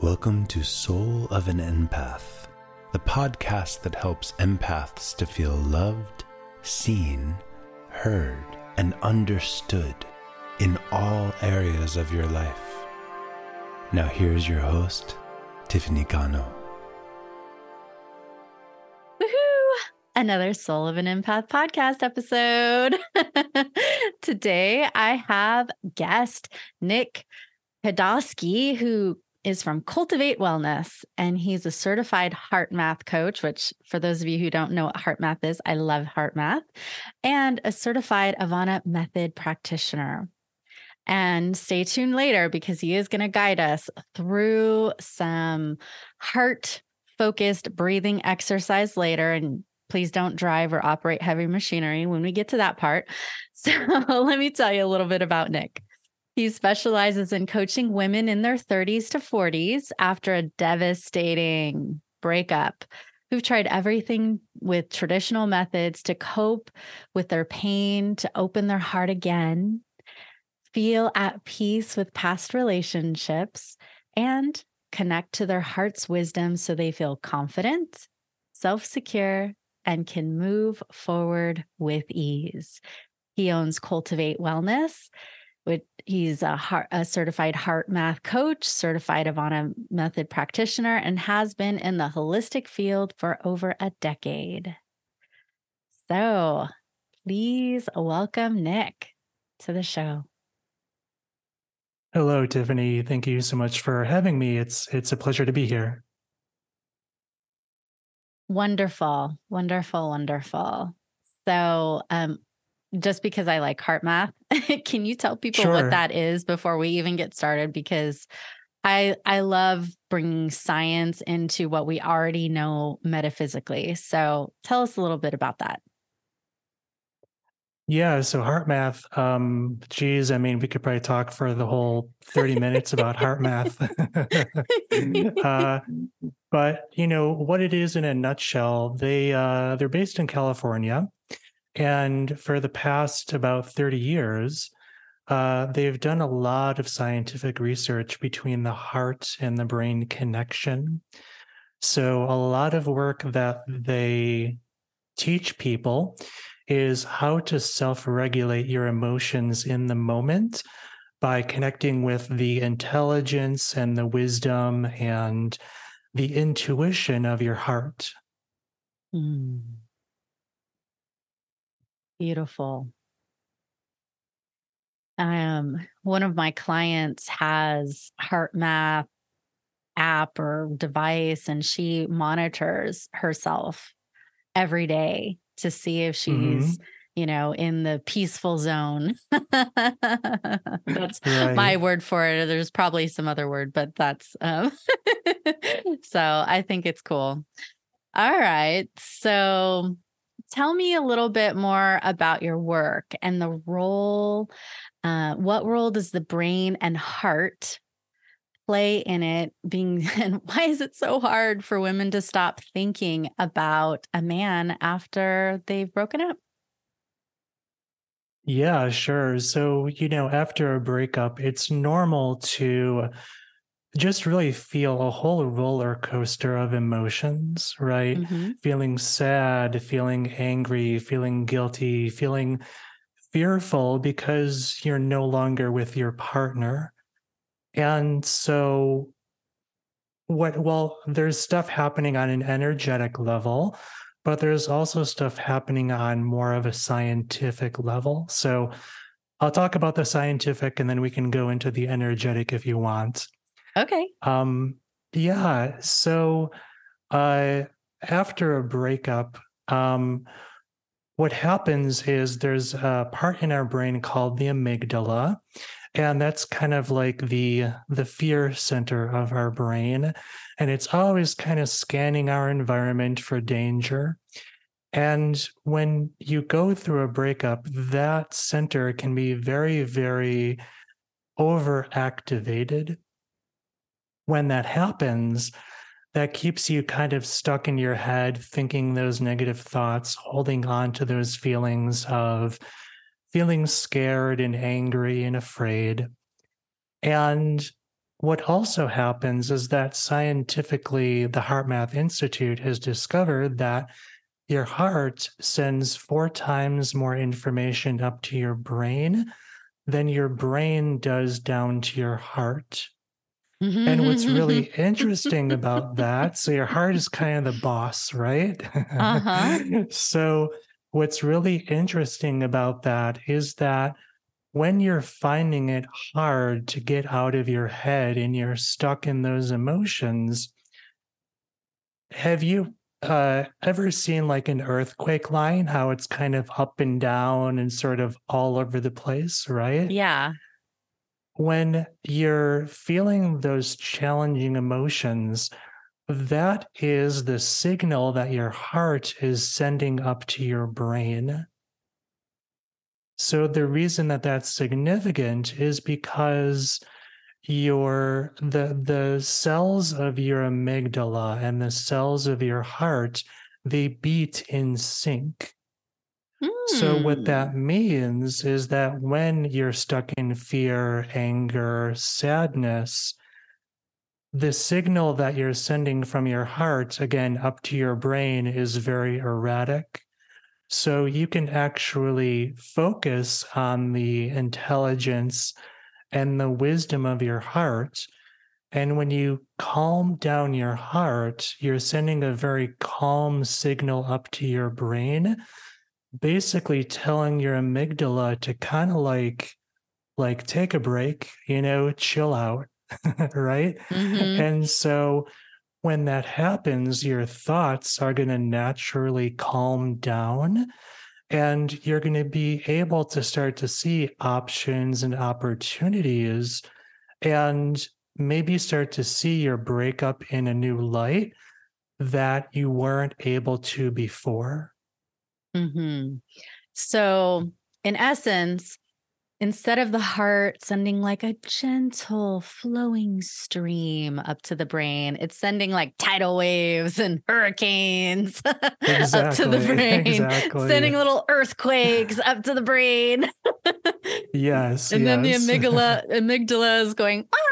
Welcome to Soul of an Empath, the podcast that helps empaths to feel loved, seen, heard, and understood in all areas of your life. Now, here's your host, Tiffany Cano. Woohoo! Another Soul of an Empath podcast episode. Today, I have guest Nick Podolsky, who is from Cultivate Wellness, and he's a certified HeartMath coach, which, for those of you who don't know what HeartMath is, I love HeartMath, and a certified Avana method practitioner. And stay tuned later because he is going to guide us through some heart focused breathing exercise later. And please don't drive or operate heavy machinery when we get to that part. So let me tell you a little bit about Nick. He specializes in coaching women in their 30s to 40s after a devastating breakup who've tried everything with traditional methods to cope with their pain, to open their heart again, feel at peace with past relationships, and connect to their heart's wisdom so they feel confident, self secure, and can move forward with ease. He owns Cultivate Wellness he's a, certified heart, a certified HeartMath coach, certified Avana method practitioner, and has been in the holistic field for over a decade. So please welcome Nick to the show. Hello, Tiffany. Thank you so much for having me. It's it's a pleasure to be here. Wonderful, wonderful, wonderful. So, um, just because I like HeartMath, can you tell people sure. what that is before we even get started? Because I I love bringing science into what we already know metaphysically. So tell us a little bit about that. Yeah, so HeartMath, um, geez, I mean, we could probably talk for the whole 30 minutes about HeartMath. uh, but you know what it is in a nutshell, they uh, they're based in California. And for the past about 30 years, uh, they've done a lot of scientific research between the heart and the brain connection. So, a lot of work that they teach people is how to self regulate your emotions in the moment by connecting with the intelligence and the wisdom and the intuition of your heart. Mm. Beautiful. Um, one of my clients has HeartMath app or device, and she monitors herself every day to see if she's, mm-hmm. you know, in the peaceful zone. that's right. my word for it. There's probably some other word, but that's um so I think it's cool. All right. So tell me a little bit more about your work and the role. Uh, what role does the brain and heart play in it being and why is it so hard for women to stop thinking about a man after they've broken up yeah sure so you know after a breakup it's normal to just really feel a whole roller coaster of emotions, right? Mm-hmm. Feeling sad, feeling angry, feeling guilty, feeling fearful because you're no longer with your partner. And so, what, well, there's stuff happening on an energetic level, but there's also stuff happening on more of a scientific level. So, I'll talk about the scientific and then we can go into the energetic if you want. Okay. Um, yeah. So, uh, after a breakup, um, what happens is there's a part in our brain called the amygdala, and that's kind of like the the fear center of our brain, and it's always kind of scanning our environment for danger. And when you go through a breakup, that center can be very, very overactivated when that happens, that keeps you kind of stuck in your head, thinking those negative thoughts, holding on to those feelings of feeling scared and angry and afraid. And what also happens is that scientifically, the HeartMath Institute has discovered that your heart sends four times more information up to your brain than your brain does down to your heart. And what's really interesting about that, so your heart is kind of the boss, right? Uh-huh. so, what's really interesting about that is that when you're finding it hard to get out of your head and you're stuck in those emotions, have you uh, ever seen like an earthquake line, how it's kind of up and down and sort of all over the place, right? Yeah. When you're feeling those challenging emotions, that is the signal that your heart is sending up to your brain. So, the reason that that's significant is because your the the cells of your amygdala and the cells of your heart they beat in sync so, what Hmm. that means is that when you're stuck in fear, anger, sadness, the signal that you're sending from your heart, again, up to your brain, is very erratic. So, you can actually focus on the intelligence and the wisdom of your heart. And when you calm down your heart, you're sending a very calm signal up to your brain basically telling your amygdala to kind of like like take a break you know chill out right Mhm. and so when that happens your thoughts are going to naturally calm down and you're going to be able to start to see options and opportunities and maybe start to see your breakup in a new light that you weren't able to before hmm So, in essence, instead of the heart sending like a gentle flowing stream up to the brain, it's sending like tidal waves and hurricanes up to the brain, exactly. sending little earthquakes up to the brain. Yes. and then the amygdala amygdala is going "Ah, ah, ah."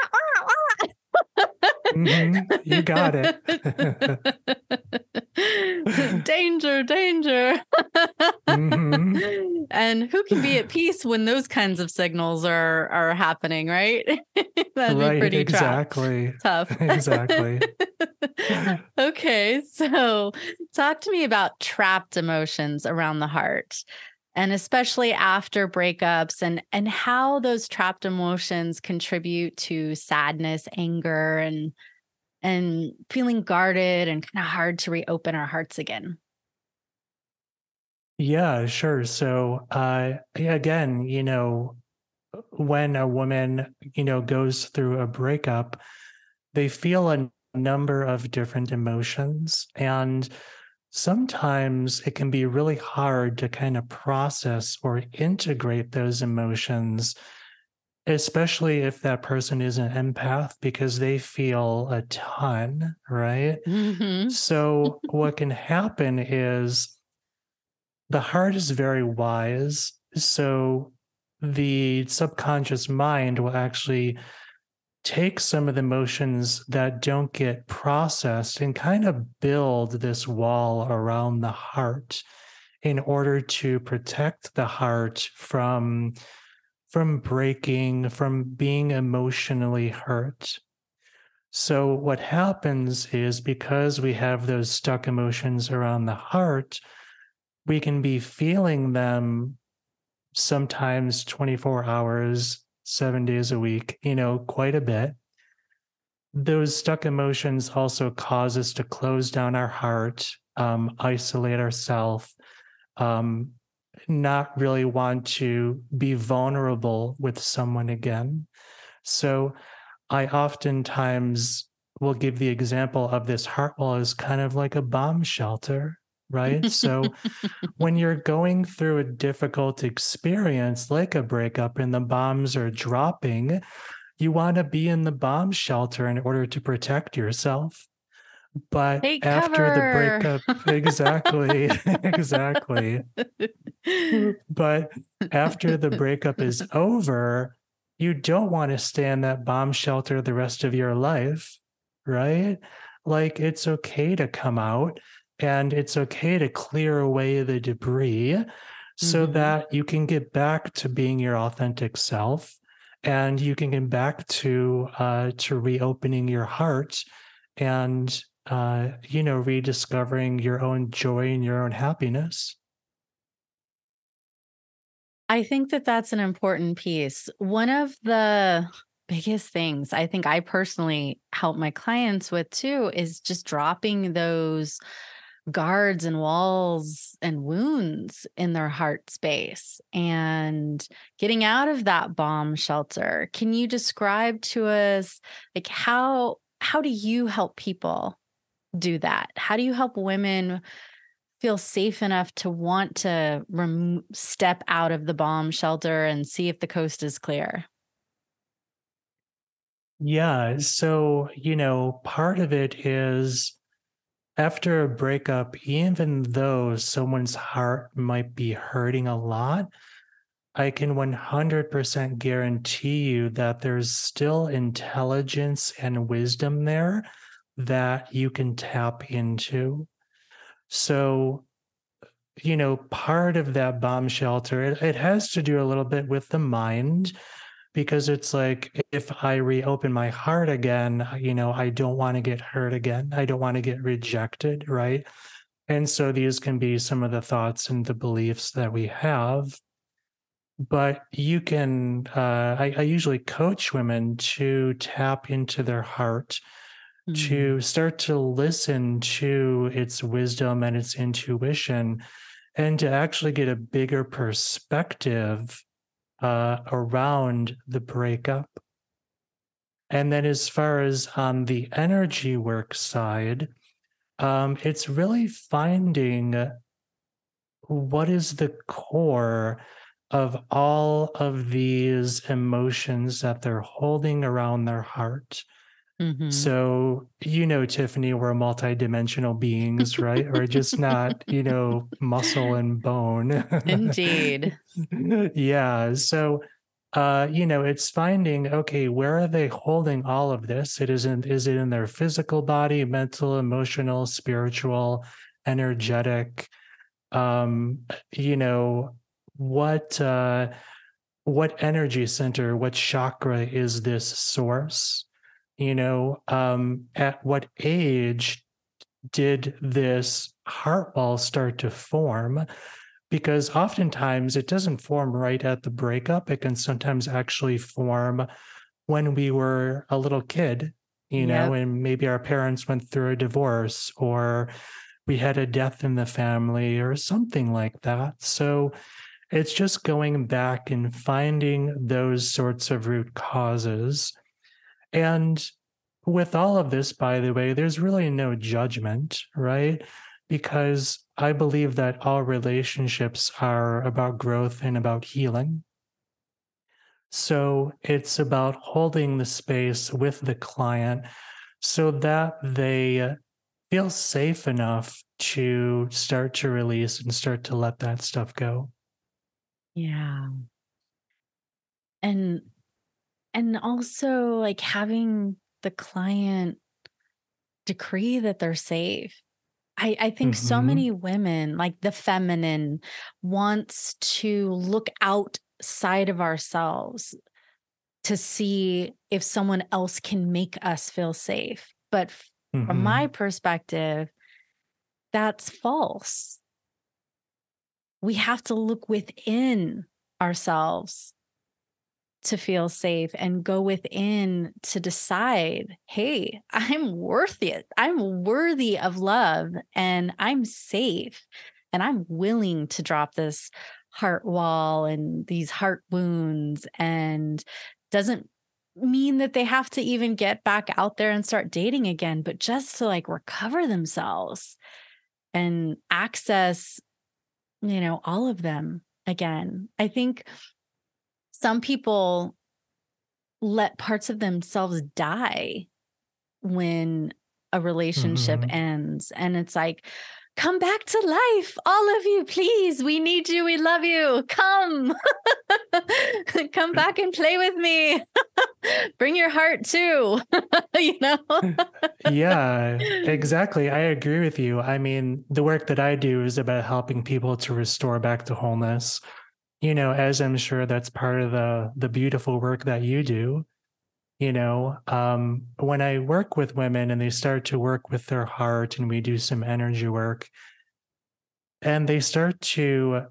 Mhm, You got it. danger, danger. Mhm. And who can be at peace when those kinds of signals are are happening, right? That'd right. be pretty tra- exactly. tough. Exactly. okay, so talk to me about trapped emotions around the heart and especially after breakups and and how those trapped emotions contribute to sadness, anger and and feeling guarded and kind of hard to reopen our hearts again. Yeah, sure. So, uh, again, you know, when a woman, you know, goes through a breakup, they feel a number of different emotions. And sometimes it can be really hard to kind of process or integrate those emotions, especially if that person is an empath, because they feel a ton, right? Mhm. So, what can happen is the heart is very wise. So, the subconscious mind will actually take some of the emotions that don't get processed and kind of build this wall around the heart in order to protect the heart from from breaking from being emotionally hurt. So what happens is because we have those stuck emotions around the heart we can be feeling them sometimes 24 hours, seven days a week, you know, quite a bit. Those stuck emotions also cause us to close down our heart, um, isolate ourselves, um, not really want to be vulnerable with someone again. So I oftentimes will give the example of this heart wall as kind of like a bomb shelter, right? So when you're going through a difficult experience like a breakup and the bombs are dropping, you want to be in the bomb shelter in order to protect yourself. But Take after cover. the breakup, exactly, exactly. But after the breakup is over, you don't want to stay in that bomb shelter the rest of your life, right? Like it's okay to come out and it's okay to clear away the debris so mm-hmm. that you can get back to being your authentic self and you can get back to uh, to reopening your heart and uh, you know rediscovering your own joy and your own happiness i think that that's an important piece one of the biggest things i think i personally help my clients with too is just dropping those guards and walls and wounds in their heart space and getting out of that bomb shelter. Can you describe to us like how how do you help people do that? How do you help women feel safe enough to want to rem- step out of the bomb shelter and see if the coast is clear? Yeah so you know part of it is after a breakup, even though someone's heart might be hurting a lot, I can 100% guarantee you that there's still intelligence and wisdom there that you can tap into. So, you know, part of that bomb shelter, it, it has to do a little bit with the mind because it's like if I reopen my heart again, you know, I don't want to get hurt again. I don't want to get rejected, right? And so these can be some of the thoughts and the beliefs that we have. But you can, uh, I, I usually coach women to tap into their heart, mm-hmm. to start to listen to its wisdom and its intuition, and to actually get a bigger perspective uh, around the breakup. And then, as far as on the energy work side, um, it's really finding what is the core of all of these emotions that they're holding around their heart. Mm-hmm. So, you know, Tiffany, we're multidimensional beings, right? we're just not, you know, muscle and bone. Indeed. yeah. So, uh, you know, it's finding, okay, where are they holding all of this? It isn't, is it in their physical body, mental, emotional, spiritual, energetic? Um, you know, what, uh, what energy center, what chakra is this source? You know, um, at what age did this heart wall start to form? Because oftentimes it doesn't form right at the breakup. It can sometimes actually form when we were a little kid, you know, and maybe our parents went through a divorce or we had a death in the family or something like that. So it's just going back and finding those sorts of root causes and with all of this, by the way, there's really no judgment, right? Because I believe that all relationships are about growth and about healing. So it's about holding the space with the client so that they feel safe enough to start to release and start to let that stuff go. Yeah. And and also like having the client decree that they're safe I, I think mm-hmm. so many women, like the feminine, wants to look outside of ourselves to see if someone else can make us feel safe. But mm-hmm. from my perspective, that's false. We have to look within ourselves to feel safe and go within to decide, hey, I'm worthy. I'm worthy of love and I'm safe and I'm willing to drop this heart wall and these heart wounds and doesn't mean that they have to even get back out there and start dating again, but just to like recover themselves and access, you know, all of them again. I think some people let parts of themselves die when a relationship mm-hmm. ends and it's like come back to life. All of you, please. We need you. We love you. Come. come back and play with me. Bring your heart too. you know? yeah, exactly. I agree with you. I mean, the work that I do is about helping people to restore back to wholeness. You know, as I'm sure that's part of the the beautiful work that you do you know um, when i work with women and they start to work with their heart and we do some energy work and they start to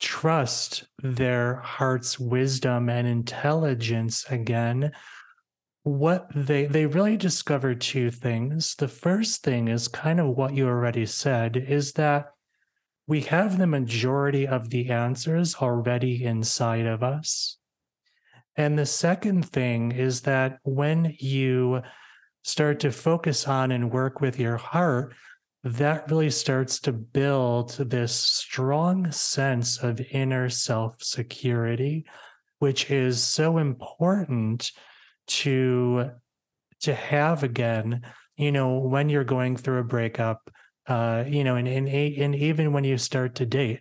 trust their heart's wisdom and intelligence again what they they really discover two things. The first thing is kind of what you already said is that we have the majority of the answers already inside of us. And the second thing is that when you start to focus on and work with your heart, that really starts to build this strong sense of inner self security, which is so important to to have again you know when you're going through a breakup uh you know and and, and even when you start to date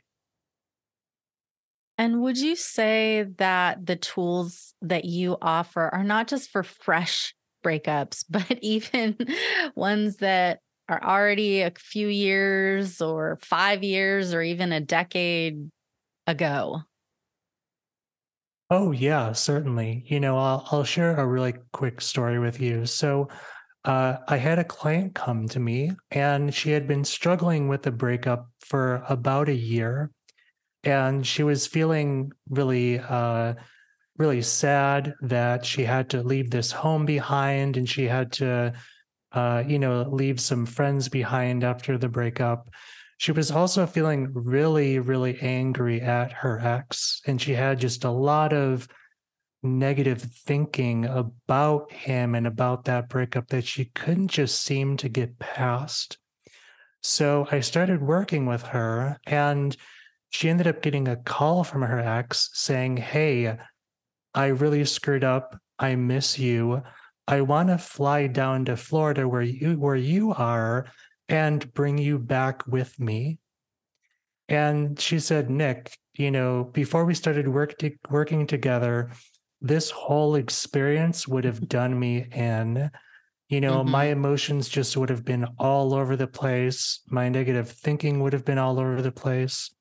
and would you say that the tools that you offer are not just for fresh breakups, but even ones that are already a few years or five years or even a decade ago? Oh yeah, certainly. You know, I'll I'll share a really quick story with you. So, uh, I had a client come to me, and she had been struggling with a breakup for about a year, and she was feeling really uh, really sad that she had to leave this home behind and she had to uh, you know leave some friends behind after the breakup. She was also feeling really really angry at her ex and she had just a lot of negative thinking about him and about that breakup that she couldn't just seem to get past so i started working with her and she ended up getting a call from her ex saying, Hey, I really screwed up. I miss you. I want to fly down to Florida where you where you are and bring you back with me. And she said, Nick, you know, before we started work to, working together, this whole experience would have done me in. You know, mm-hmm. my emotions just would have been all over the place. My negative thinking would have been all over the place.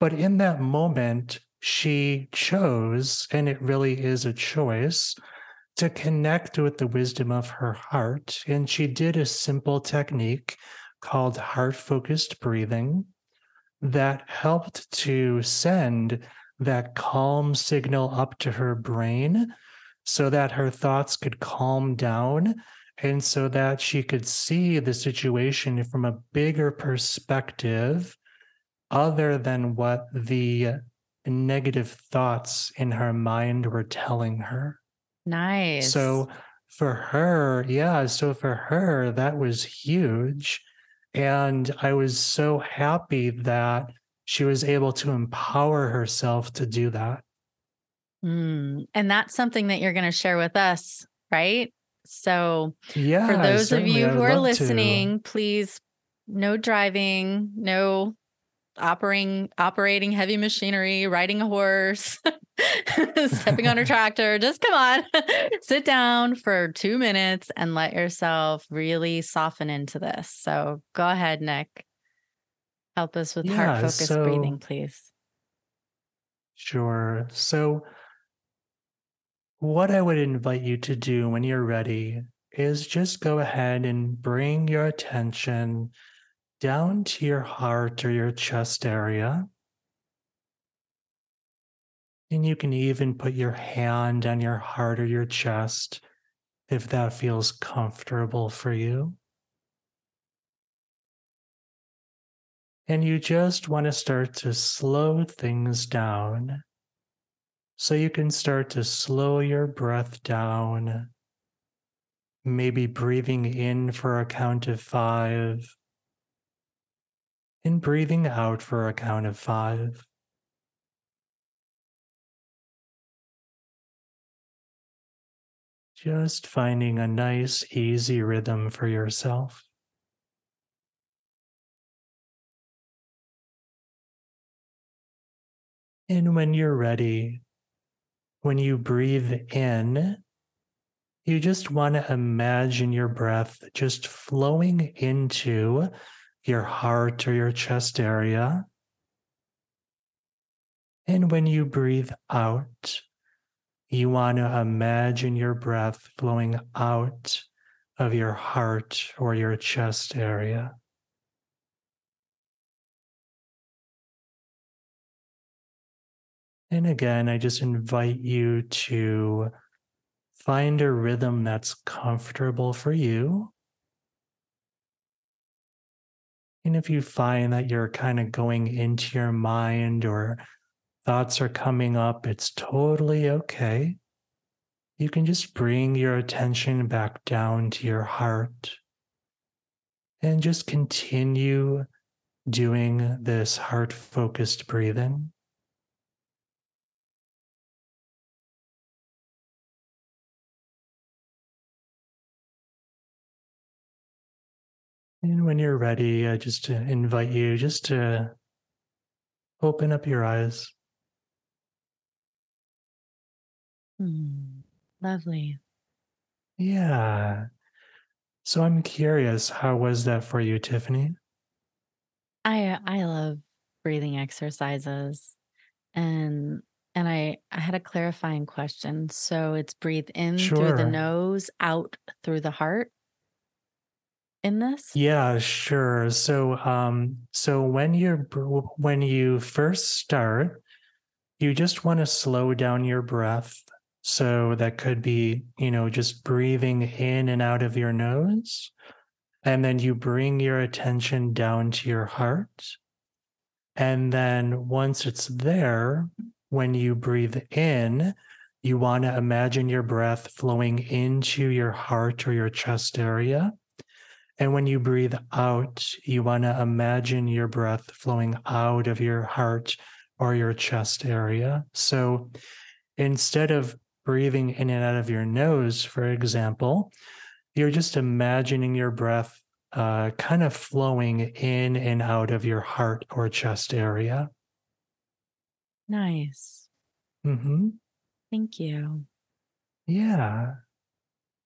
But in that moment, she chose, and it really is a choice, to connect with the wisdom of her heart. And she did a simple technique called heart focused breathing that helped to send that calm signal up to her brain so that her thoughts could calm down and so that she could see the situation from a bigger perspective other than what the negative thoughts in her mind were telling her. Nice. So for her, yeah, so for her, that was huge. And I was so happy that she was able to empower herself to do that. Mm, and that's something that you're going to share with us, right? So, yeah, for those of you who are listening, to. please no driving, no operating operating heavy machinery, riding a horse, stepping on a tractor. Just come on, sit down for two minutes and let yourself really soften into this. So go ahead, Nick. Help us with yeah, heart focused so, breathing, please. Sure. So, what I would invite you to do when you're ready is just go ahead and bring your attention down to your heart or your chest area. And you can even put your hand on your heart or your chest if that feels comfortable for you. And you just want to start to slow things down. So you can start to slow your breath down, maybe breathing in for a count of five and breathing out for a count of five. Just finding a nice, easy rhythm for yourself. And when you're ready, when you breathe in, you just want to imagine your breath just flowing into your heart or your chest area. And when you breathe out, you want to imagine your breath flowing out of your heart or your chest area. And again, I just invite you to find a rhythm that's comfortable for you. And if you find that you're kind of going into your mind or thoughts are coming up, it's totally okay. You can just bring your attention back down to your heart and just continue doing this heart focused breathing. And when you're ready, I just invite you just to open up your eyes. Hmm, lovely. Yeah. So I'm curious, how was that for you, Tiffany? I I love breathing exercises and and I I had a clarifying question. So it's breathe in through the nose, out through the heart in this? Yeah, sure. So, um, so when you're when you first start, you just want to slow down your breath. So that could be, you know, just breathing in and out of your nose. And then you bring your attention down to your heart. And then once it's there, when you breathe in, you want to imagine your breath flowing into your heart or your chest area. And when you breathe out, you want to imagine your breath flowing out of your heart or your chest area. So instead of breathing in and out of your nose, for example, you're just imagining your breath uh, kind of flowing in and out of your heart or chest area. Nice. hmm Thank you. Yeah.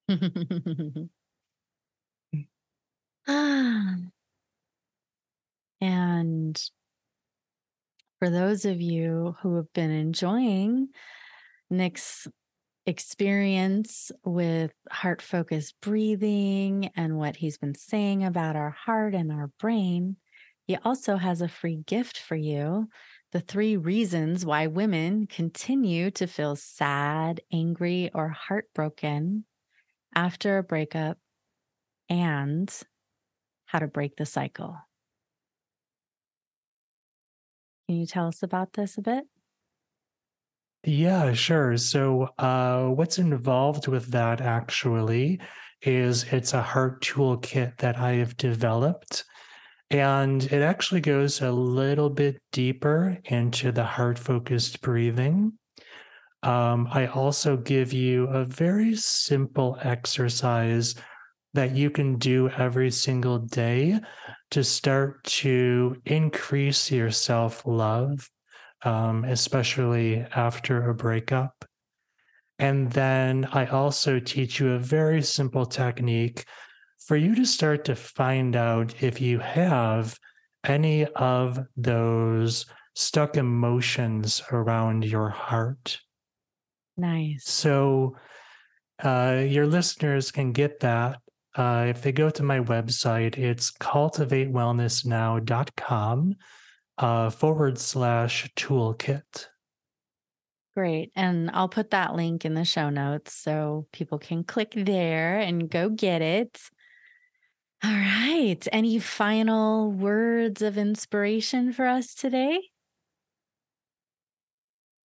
Ah. and for those of you who have been enjoying Nick's experience with heart focused breathing and what he's been saying about our heart and our brain, he also has a free gift for you. The three reasons why women continue to feel sad, angry, or heartbroken after a breakup, and how to break the cycle. Can you tell us about this a bit? Yeah, sure. So, uh, what's involved with that actually is it's a heart toolkit that I have developed. And it actually goes a little bit deeper into the heart focused breathing. Um, I also give you a very simple exercise that you can do every single day to start to increase your self love, um, especially after a breakup. And then I also teach you a very simple technique for you to start to find out if you have any of those stuck emotions around your heart. Nice. So uh, your listeners can get that uh, if they go to my website. It's cultivatewellnessnow.com uh, forward slash toolkit. Great. And I'll put that link in the show notes so people can click there and go get it. All right. Any final words of inspiration for us today?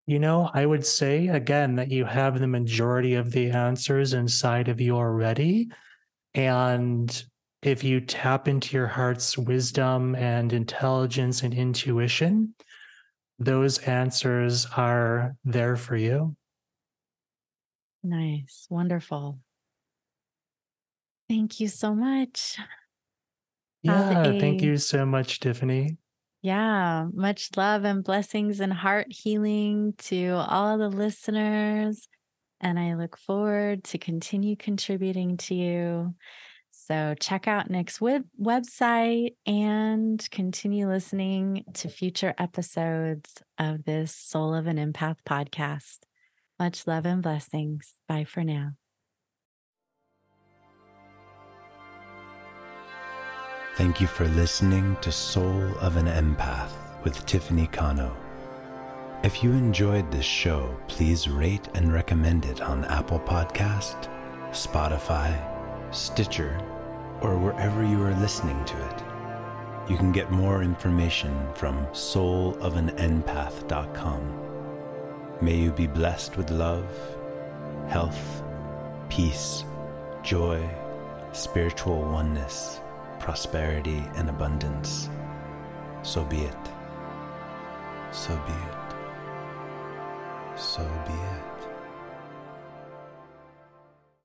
You know, I would say again that you have the majority of the answers inside of you already. And if you tap into your heart's wisdom and intelligence and intuition, those answers are there for you. Nice. Wonderful. Thank you so much. Yeah, thank you so much, Tiffany. Yeah, much love and blessings and heart healing to all the listeners. And I look forward to continue contributing to you. So check out Nick's web- website and continue listening to future episodes of this Soul of an Empath podcast. Much love and blessings. Bye for now. Thank you for listening to Soul of an Empath with Tiffany Cano. If you enjoyed this show, please rate and recommend it on Apple Podcast, Spotify, Stitcher, or wherever you are listening to it. You can get more information from soulofanempath.com. May you be blessed with love, health, peace, joy, spiritual oneness prosperity and abundance. So be it. So be it. So be it.